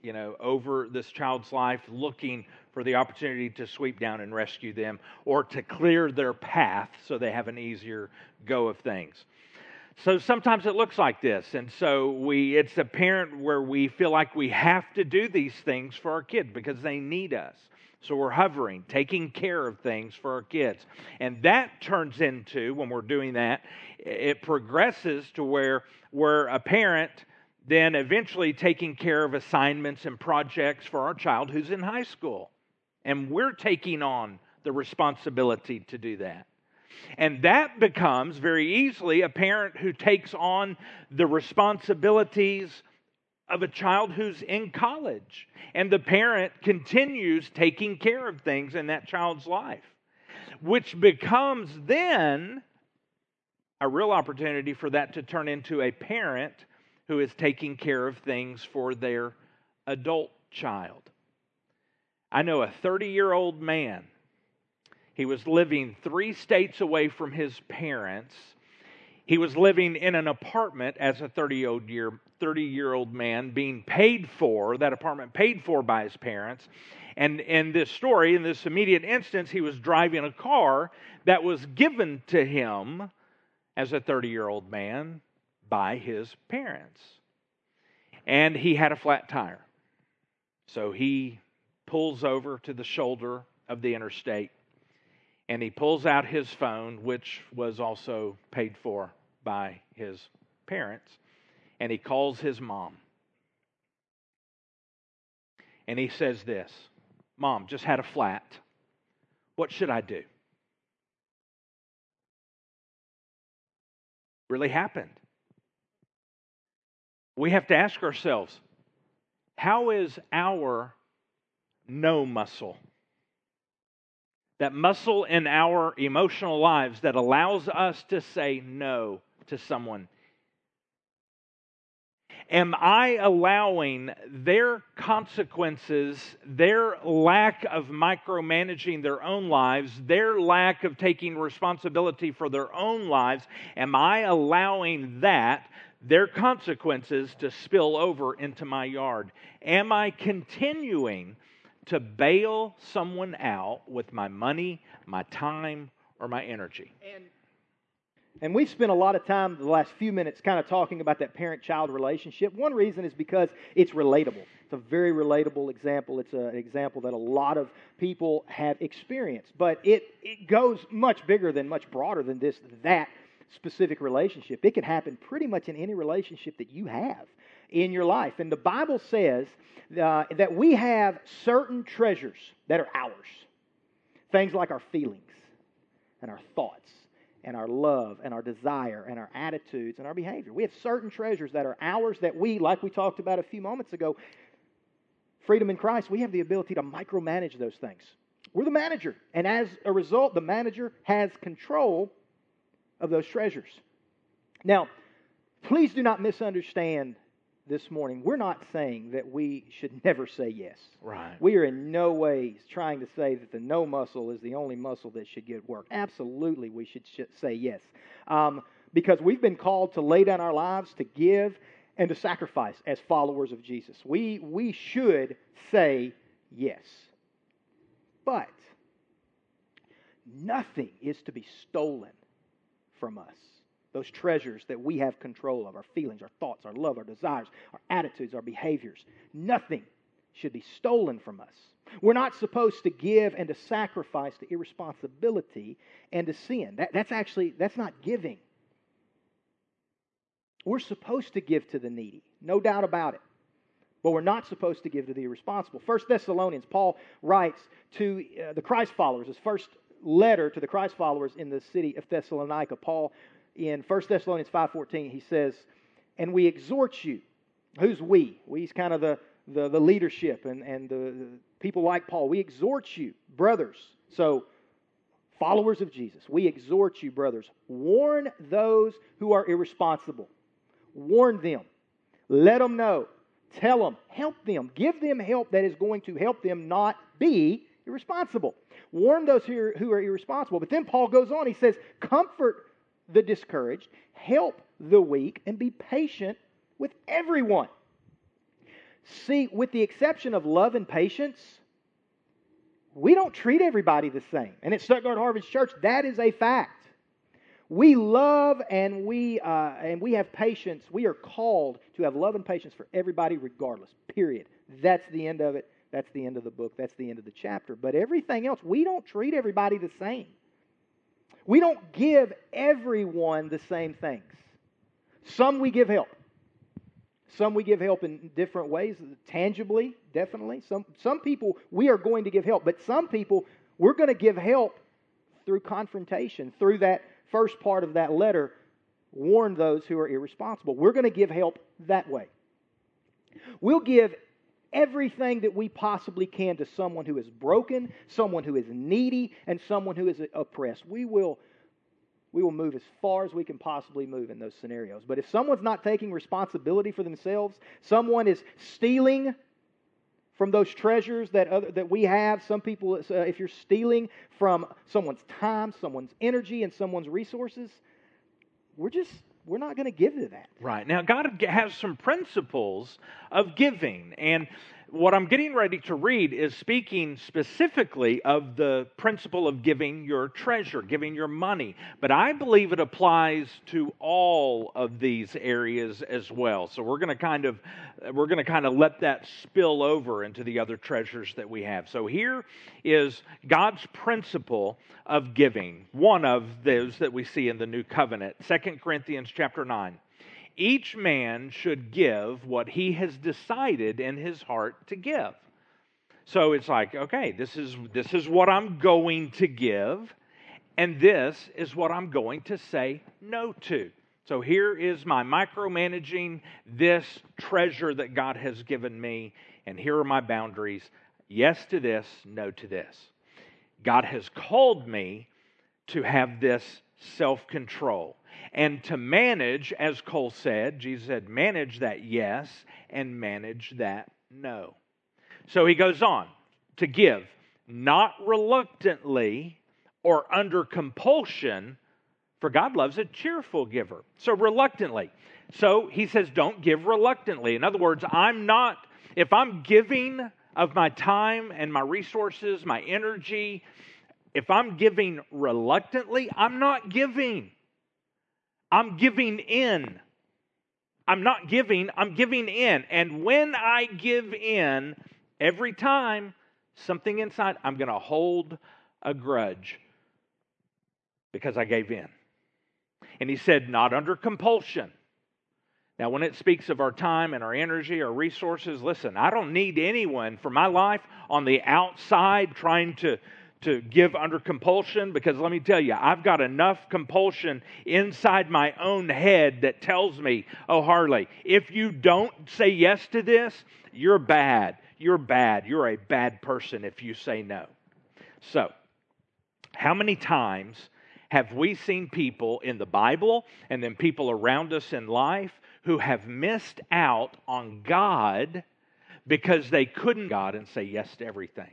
you know, over this child's life looking for the opportunity to sweep down and rescue them or to clear their path so they have an easier go of things. So sometimes it looks like this. And so we it's a parent where we feel like we have to do these things for our kid because they need us. So we're hovering, taking care of things for our kids. And that turns into when we're doing that, it progresses to where we're a parent then eventually taking care of assignments and projects for our child who's in high school. And we're taking on the responsibility to do that. And that becomes very easily a parent who takes on the responsibilities of a child who's in college. And the parent continues taking care of things in that child's life, which becomes then a real opportunity for that to turn into a parent who is taking care of things for their adult child. I know a 30 year old man he was living three states away from his parents. He was living in an apartment as a 30 year, 30 year old man, being paid for, that apartment paid for by his parents. And in this story, in this immediate instance, he was driving a car that was given to him as a 30 year old man by his parents. And he had a flat tire. So he pulls over to the shoulder of the interstate and he pulls out his phone, which was also paid for by his parents, and he calls his mom. And he says this Mom, just had a flat. What should I do? Really happened. We have to ask ourselves how is our no muscle? that muscle in our emotional lives that allows us to say no to someone. Am I allowing their consequences, their lack of micromanaging their own lives, their lack of taking responsibility for their own lives, am I allowing that, their consequences, to spill over into my yard? Am I continuing to bail someone out with my money, my time, or my energy? And and we've spent a lot of time the last few minutes kind of talking about that parent child relationship. One reason is because it's relatable. It's a very relatable example. It's a, an example that a lot of people have experienced. But it, it goes much bigger than, much broader than this, that specific relationship. It can happen pretty much in any relationship that you have in your life. And the Bible says uh, that we have certain treasures that are ours things like our feelings and our thoughts and our love and our desire and our attitudes and our behavior. We have certain treasures that are ours that we, like we talked about a few moments ago, freedom in Christ, we have the ability to micromanage those things. We're the manager. And as a result, the manager has control of those treasures. Now, please do not misunderstand this morning, we're not saying that we should <laughs> never say yes. Right. We are in no ways trying to say that the no muscle is the only muscle that should get work. Absolutely, we should say yes. Um, because we've been called to lay down our lives, to give, and to sacrifice as followers of Jesus. We, we should say yes. But nothing is to be stolen from us those treasures that we have control of our feelings, our thoughts, our love, our desires, our attitudes, our behaviors. Nothing should be stolen from us. We're not supposed to give and to sacrifice to irresponsibility and to sin. That, that's actually, that's not giving. We're supposed to give to the needy, no doubt about it. But we're not supposed to give to the irresponsible. First Thessalonians, Paul writes to uh, the Christ followers, his first letter to the Christ followers in the city of Thessalonica. Paul in 1 Thessalonians 5.14, he says, And we exhort you. Who's we? We's kind of the, the, the leadership and, and the, the people like Paul. We exhort you, brothers. So, followers of Jesus, we exhort you, brothers. Warn those who are irresponsible. Warn them. Let them know. Tell them. Help them. Give them help that is going to help them not be irresponsible. Warn those who are, who are irresponsible. But then Paul goes on. He says, Comfort the discouraged, help the weak, and be patient with everyone. See, with the exception of love and patience, we don't treat everybody the same. And at Stuttgart Harvest Church, that is a fact. We love and we, uh, and we have patience. We are called to have love and patience for everybody, regardless, period. That's the end of it. That's the end of the book. That's the end of the chapter. But everything else, we don't treat everybody the same. We don't give everyone the same things. Some we give help. Some we give help in different ways, tangibly, definitely. Some, some people we are going to give help, but some people we're going to give help through confrontation, through that first part of that letter. Warn those who are irresponsible. We're going to give help that way. We'll give everything that we possibly can to someone who is broken, someone who is needy, and someone who is oppressed. We will, we will move as far as we can possibly move in those scenarios. But if someone's not taking responsibility for themselves, someone is stealing from those treasures that, other, that we have. Some people, uh, if you're stealing from someone's time, someone's energy, and someone's resources, we're just we're not going to give to that. Right. Now, God has some principles of giving. And what I'm getting ready to read is speaking specifically of the principle of giving your treasure, giving your money. But I believe it applies to all of these areas as well. So we're going to kind of we're going to kind of let that spill over into the other treasures that we have. So here is God's principle of giving, one of those that we see in the new covenant. 2 Corinthians chapter 9 each man should give what he has decided in his heart to give. So it's like, okay, this is, this is what I'm going to give, and this is what I'm going to say no to. So here is my micromanaging this treasure that God has given me, and here are my boundaries yes to this, no to this. God has called me to have this self control. And to manage, as Cole said, Jesus said, manage that yes and manage that no. So he goes on to give, not reluctantly or under compulsion, for God loves a cheerful giver. So reluctantly. So he says, don't give reluctantly. In other words, I'm not, if I'm giving of my time and my resources, my energy, if I'm giving reluctantly, I'm not giving. I'm giving in. I'm not giving, I'm giving in. And when I give in, every time, something inside, I'm going to hold a grudge because I gave in. And he said, not under compulsion. Now, when it speaks of our time and our energy, our resources, listen, I don't need anyone for my life on the outside trying to, to give under compulsion because let me tell you, I've got enough compulsion inside my own head that tells me, oh, Harley, if you don't say yes to this, you're bad. You're bad. You're a bad person if you say no. So, how many times have we seen people in the Bible and then people around us in life who have missed out on God because they couldn't God and say yes to everything.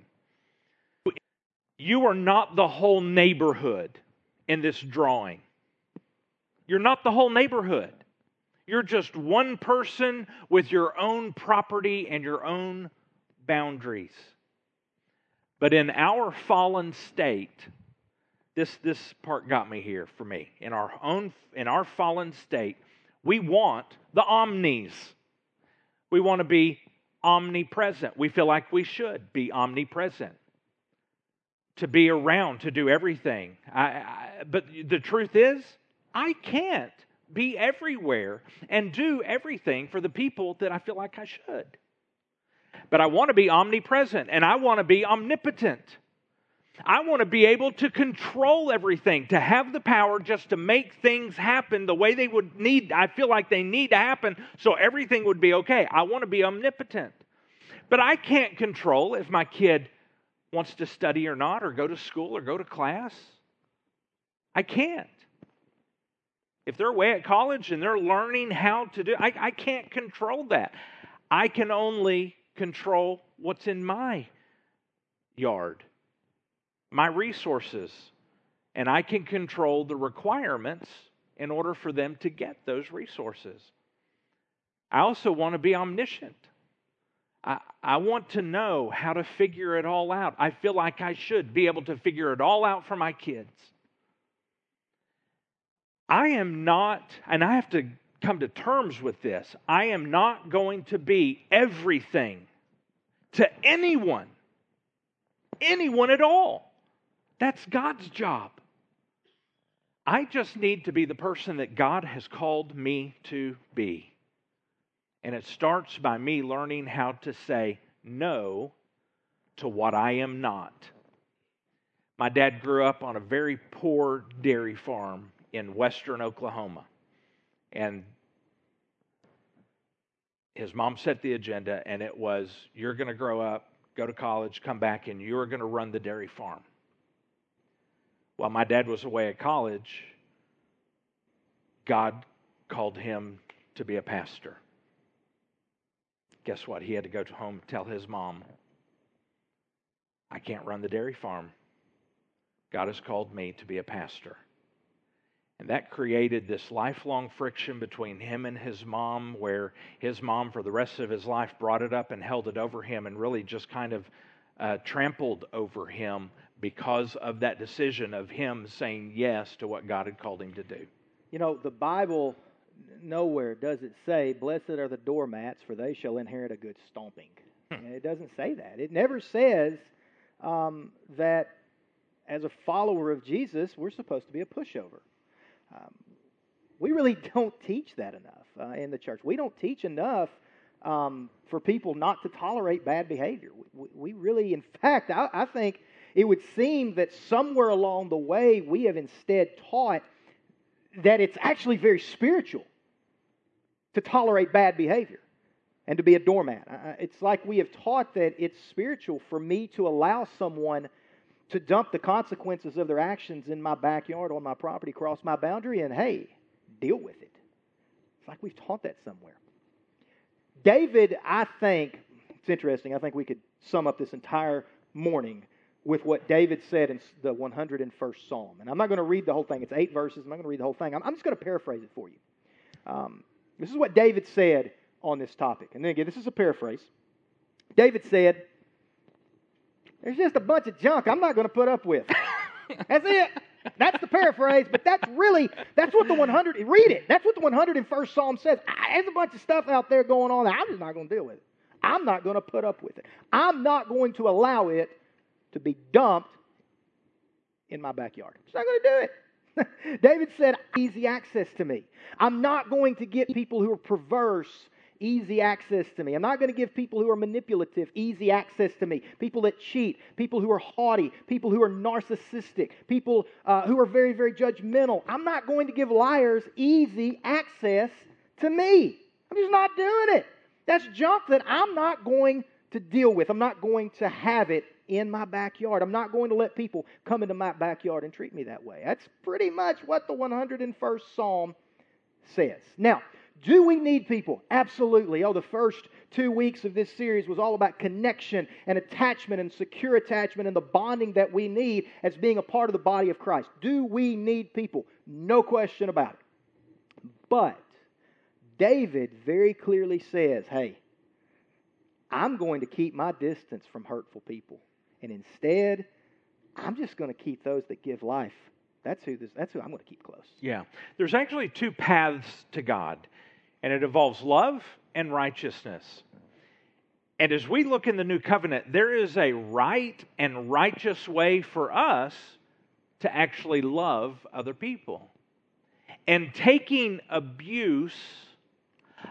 You are not the whole neighborhood in this drawing. You're not the whole neighborhood. You're just one person with your own property and your own boundaries. But in our fallen state, this, this part got me here for me. In our own in our fallen state, we want the omnis. We want to be omnipresent. We feel like we should be omnipresent. To be around, to do everything. I, I, but the truth is, I can't be everywhere and do everything for the people that I feel like I should. But I want to be omnipresent and I want to be omnipotent. I want to be able to control everything, to have the power just to make things happen the way they would need. I feel like they need to happen so everything would be okay. I want to be omnipotent. But I can't control if my kid wants to study or not, or go to school or go to class. I can't. If they're away at college and they're learning how to do I, I can't control that. I can only control what's in my yard my resources, and I can control the requirements in order for them to get those resources. I also want to be omniscient. I, want to know how to figure it all out. I feel like I should be able to figure it all out for my kids. I am not, and I have to come to terms with this, I am not going to be everything to anyone, anyone at all. That's God's job. I just need to be the person that God has called me to be. And it starts by me learning how to say no to what I am not. My dad grew up on a very poor dairy farm in western Oklahoma. And his mom set the agenda, and it was you're going to grow up, go to college, come back, and you're going to run the dairy farm while my dad was away at college, God called him to be a pastor. Guess what? He had to go to home tell his mom, I can't run the dairy farm. God has called me to be a pastor. And that created this lifelong friction between him and his mom, where his mom, for the rest of his life, brought it up and held it over him and really just kind of uh, trampled over him because of that decision of him saying yes to what God had called him to do. You know, the Bible nowhere does it say, Blessed are the doormats, for they shall inherit a good stomping. Hmm. It doesn't say that. It never says um, that as a follower of Jesus, we're supposed to be a pushover. Um, we really <laughs> don't teach that enough uh, in the church. We don't teach enough um, for people not to tolerate bad behavior. We, we really, in fact, I, I think it would seem that somewhere along the way we have instead taught that it's actually very spiritual to tolerate bad behavior and to be a doormat. It's like we have taught that it's spiritual for me to allow someone to dump the consequences of their actions in my backyard on my property, cross my boundary, and hey, deal with it. It's like we've taught that somewhere. David, I think, it's interesting. I think we could sum up this entire morning with what David said in the 101st Psalm. And I'm not going to read the whole thing, it's eight verses. I'm not going to read the whole thing. I'm, I'm just going to paraphrase it for you. Um, this is what David said on this topic. And then again, this is a paraphrase. David said, There's just a bunch of junk I'm not going to put up with. <laughs> That's it. That's the paraphrase, but that's really that's what the 100 read it. That's what the 101st Psalm says. There's a bunch of stuff out there going on I'm just not going to deal with it. I'm not going to put up with it. I'm not going to allow it to be dumped in my backyard. It's not going to do it. <laughs> David said, easy access to me. I'm not going to get people who are perverse easy access to me. I'm not going to give people who are manipulative easy access to me. People that cheat, people who are haughty, people who are narcissistic, people uh, who are very, very judgmental. I'm not going to give liars easy access to me. I'm just not doing it. That's junk that I'm not going to deal with. I'm not going to have it in my backyard. I'm not going to let people come into my backyard and treat me that way. That's pretty much what the 101st Psalm says. Now, do we need people? Absolutely. Oh, the first two weeks of this series was all about connection and attachment and secure attachment and the bonding that we need as being a part of the body of Christ. Do we need people? No question about it. But David very clearly says, hey, I'm going to keep my distance from hurtful people. And instead, I'm just going to keep those that give life. That's who, this, that's who I'm going to keep close. Yeah. There's actually two paths to God, and it involves love and righteousness. And as we look in the new covenant, there is a right and righteous way for us to actually love other people. And taking abuse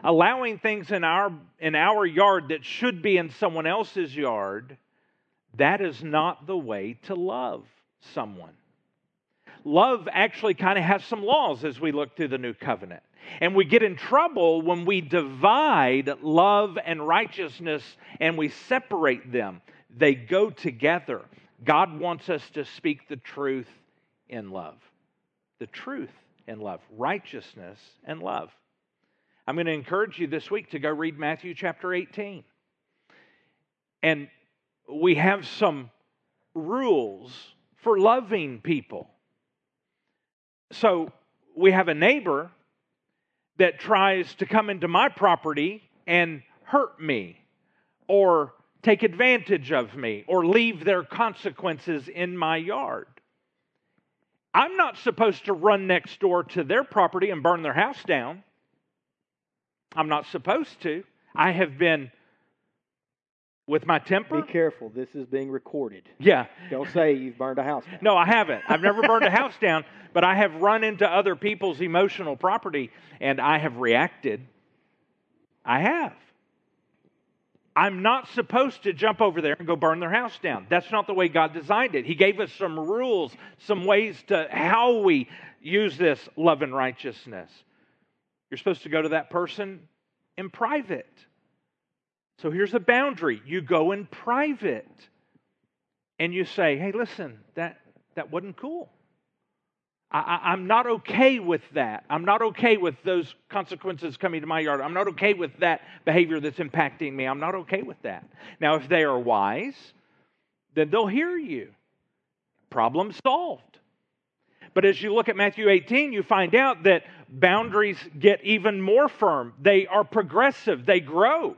allowing things in our in our yard that should be in someone else's yard that is not the way to love someone. Love actually kind of has some laws as we look through the new covenant. And we get in trouble when we divide love and righteousness and we separate them. They go together. God wants us to speak the truth in love. The truth in love. Righteousness and love. I'm going to encourage you this week to go read Matthew chapter 18. And we have some rules for loving people. So we have a neighbor that tries to come into my property and hurt me or take advantage of me or leave their consequences in my yard. I'm not supposed to run next door to their property and burn their house down. I'm not supposed to. I have been with my temper. Be careful. This is being recorded. Yeah. Don't say you've burned a house down. No, I haven't. I've never burned a house down, but I have run into other people's emotional property and I have reacted. I have. I'm not supposed to jump over there and go burn their house down. That's not the way God designed it. He gave us some rules, some ways to how we use this love and righteousness. You're supposed to go to that person in private. So here's a boundary. You go in private and you say, hey, listen, that, that wasn't cool. I, am not okay with that. I'm not okay with those consequences coming to my yard. I'm not okay with that behavior that's impacting me. I'm not okay with that. Now, if they are wise, then they'll hear you. Problem solved. But as you look at Matthew 18, you find out that boundaries get even more firm. They are progressive, they grow.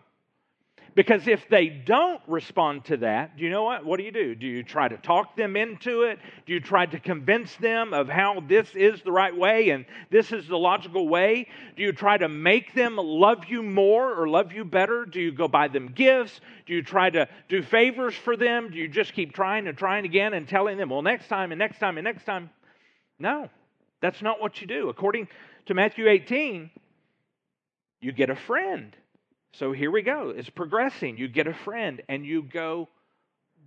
Because if they don't respond to that, do you know what? What do you do? Do you try to talk them into it? Do you try to convince them of how this is the right way and this is the logical way? Do you try to make them love you more or love you better? Do you go buy them gifts? Do you try to do favors for them? Do you just keep trying and trying again and telling them, well, next time and next time and next time? No, that's not what you do. According to Matthew 18, you get a friend. So here we go. It's progressing. You get a friend and you go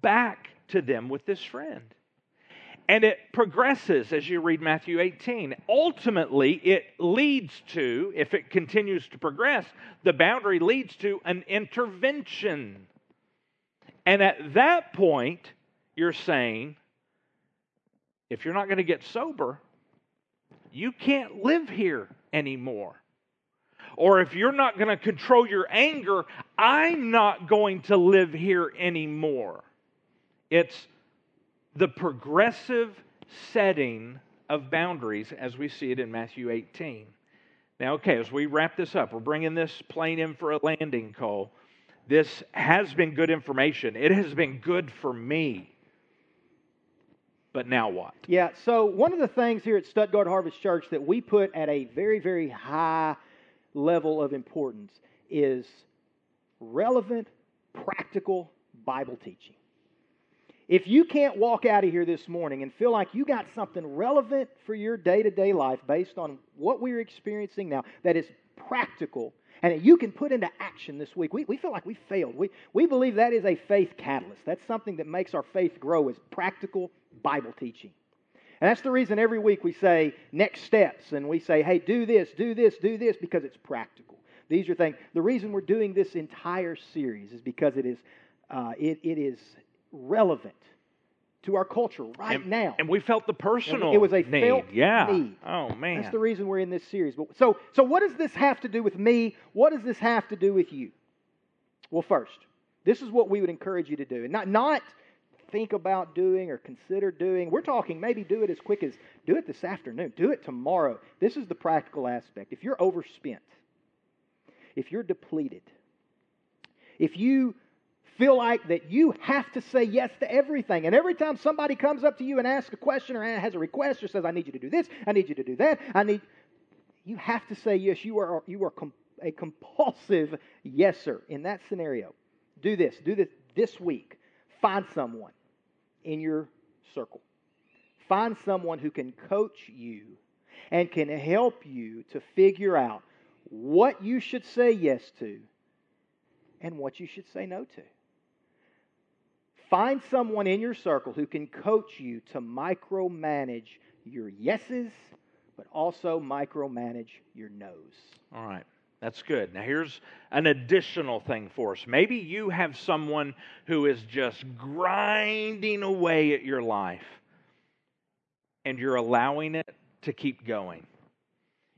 back to them with this friend. And it progresses as you read Matthew 18. Ultimately, it leads to, if it continues to progress, the boundary leads to an intervention. And at that point, you're saying, if you're not going to get sober, you can't live here anymore. Or if you're not going to control your anger, I'm not going to live here anymore. It's the progressive setting of boundaries as we see it in Matthew 18. Now, okay, as we wrap this up, we're bringing this plane in for a landing Cole. This has been good information. It has been good for me. But now what? Yeah, so one of the things here at Stuttgart Harvest Church that we put at a very, very high level of importance is relevant, practical Bible teaching. If you can't walk out of here this morning and feel like you got something relevant for your day to day life based on what we're experiencing now that is practical and that you can put into action this week, we, we feel like we failed. We, we believe that is a faith catalyst. That's something that makes our faith grow is practical Bible teaching. And that's the reason every week we say next steps and we say, hey, do this, do this, do this, because it's practical. These are things. The reason we're doing this entire series is because it is, uh, it, it is relevant to our culture right and, now. And we felt the personal It was a need. felt yeah. need. Oh man. That's the reason we're in this series. But so, so what does this have to do with me? What does this have to do with you? Well, first, this is what we would encourage you to do, and not not think about doing or consider doing. We're talking maybe do it as quick as do it this afternoon, do it tomorrow. This is the practical aspect. If you're overspent, if you're depleted, if you feel like that you have to say yes to everything. And every time somebody comes up to you and asks a question or has a request or says, I need you to do this, I need you to do that, I need, you have to say yes. You are, you are a compulsive yeser in that scenario. Do this, do this this week. Find someone in your circle. Find someone who can coach you and can help you to figure out what you should say yes to and what you should say no to. Find someone in your circle who can coach you to micromanage your yeses, but also micromanage your no's. All right. That's good. Now, here's an additional thing for us. Maybe you have someone who is just grinding away at your life and you're allowing it to keep going.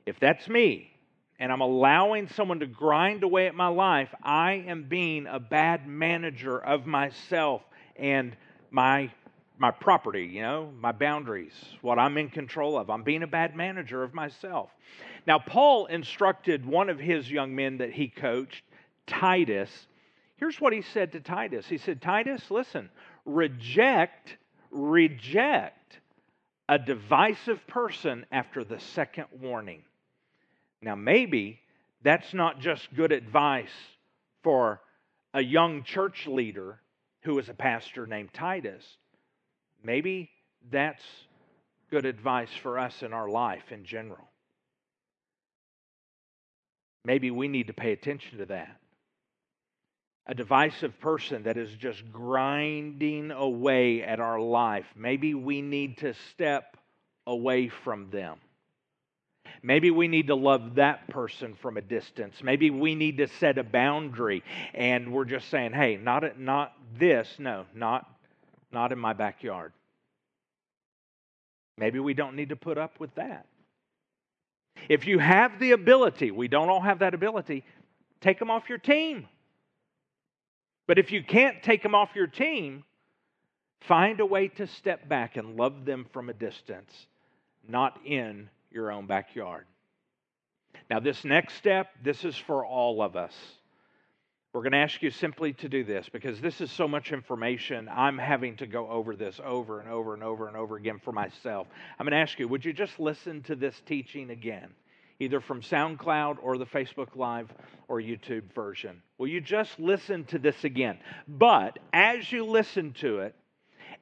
If that's me and I'm allowing someone to grind away at my life, I am being a bad manager of myself and my my property, you know, my boundaries, what I'm in control of. I'm being a bad manager of myself. Now, Paul instructed one of his young men that he coached, Titus. Here's what he said to Titus He said, Titus, listen, reject, reject a divisive person after the second warning. Now, maybe that's not just good advice for a young church leader who is a pastor named Titus. Maybe that's good advice for us in our life in general. Maybe we need to pay attention to that. A divisive person that is just grinding away at our life. Maybe we need to step away from them. Maybe we need to love that person from a distance. Maybe we need to set a boundary and we're just saying, hey, not, not this, no, not, not in my backyard. Maybe we don't need to put up with that. If you have the ability, we don't all have that ability, take them off your team. But if you can't take them off your team, find a way to step back and love them from a distance, not in your own backyard. Now, this next step, this is for all of us. We're going to ask you simply to do this because this is so much information. I'm having to go over this over and over and over and over again for myself. I'm going to ask you, would you just listen to this teaching again, either from SoundCloud or the Facebook Live or YouTube version? Will you just listen to this again? But as you listen to it,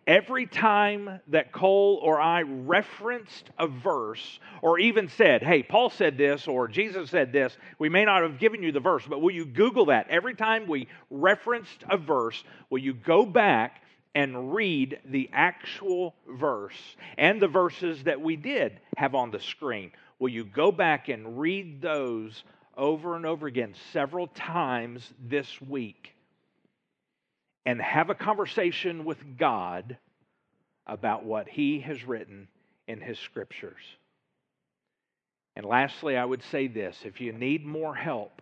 every time that Cole or I referenced a verse or even said, hey, Paul said this or Jesus said this, we may not have given you the verse, but will you Google that? Every time we referenced a verse, will you go back and read the actual verse and the verses that we did have on the screen? Will you go back and read those over and over again several times this week? And have a conversation with God about what He has written in His scriptures. And lastly, I would say this if you need more help,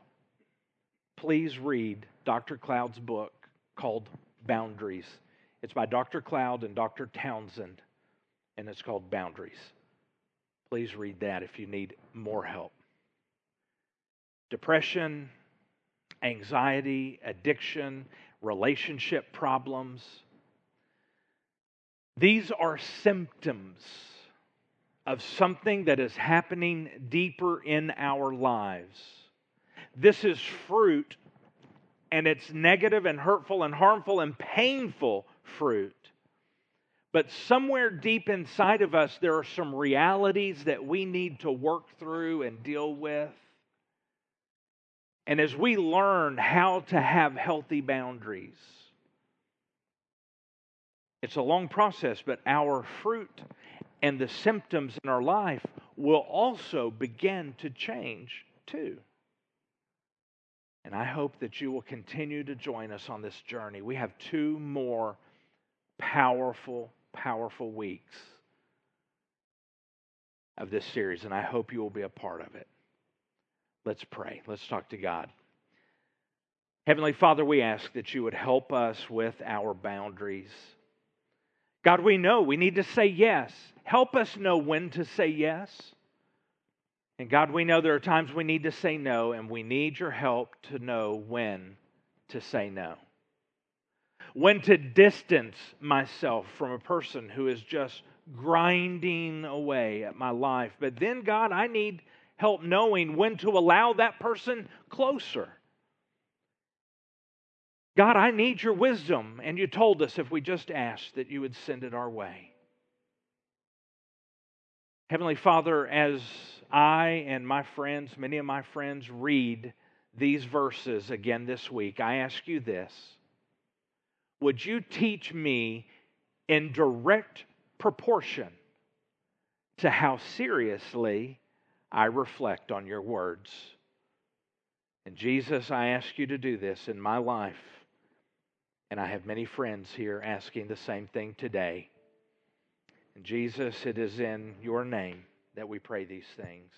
please read Dr. Cloud's book called Boundaries. It's by Dr. Cloud and Dr. Townsend, and it's called Boundaries. Please read that if you need more help. Depression, anxiety, addiction, relationship problems. These are symptoms of something that is happening deeper in our lives. This is fruit, and it's negative and hurtful and harmful and painful fruit. But somewhere deep inside of us, there are some realities that we need to work through and deal with. And as we learn how to have healthy boundaries, it's a long process, but our fruit and the symptoms in our life will also begin to change too. And I hope that you will continue to join us on this journey. We have two more powerful, powerful weeks of this series, and I hope you will be a part of it. Let's pray. Let's talk to God. Heavenly Father, we ask that you would help us with our boundaries. God, we know we need to say yes. Help us know when to say yes. And God, we know there are times we need to say no, and we need your help to know when to say no. When to distance myself from a person who is just grinding away at my life. But then, God, I need help knowing when to allow that person closer. God, I need your wisdom. And you told us if we just asked that you would send it our way. Heavenly Father, as I and my friends, many of my friends, read these verses again this week, I ask you this Would you teach me in direct proportion to how seriously I reflect on your words. And Jesus, I ask you to do this in my life. And I have many friends here asking the same thing today. And Jesus, it is in your name that we pray these things.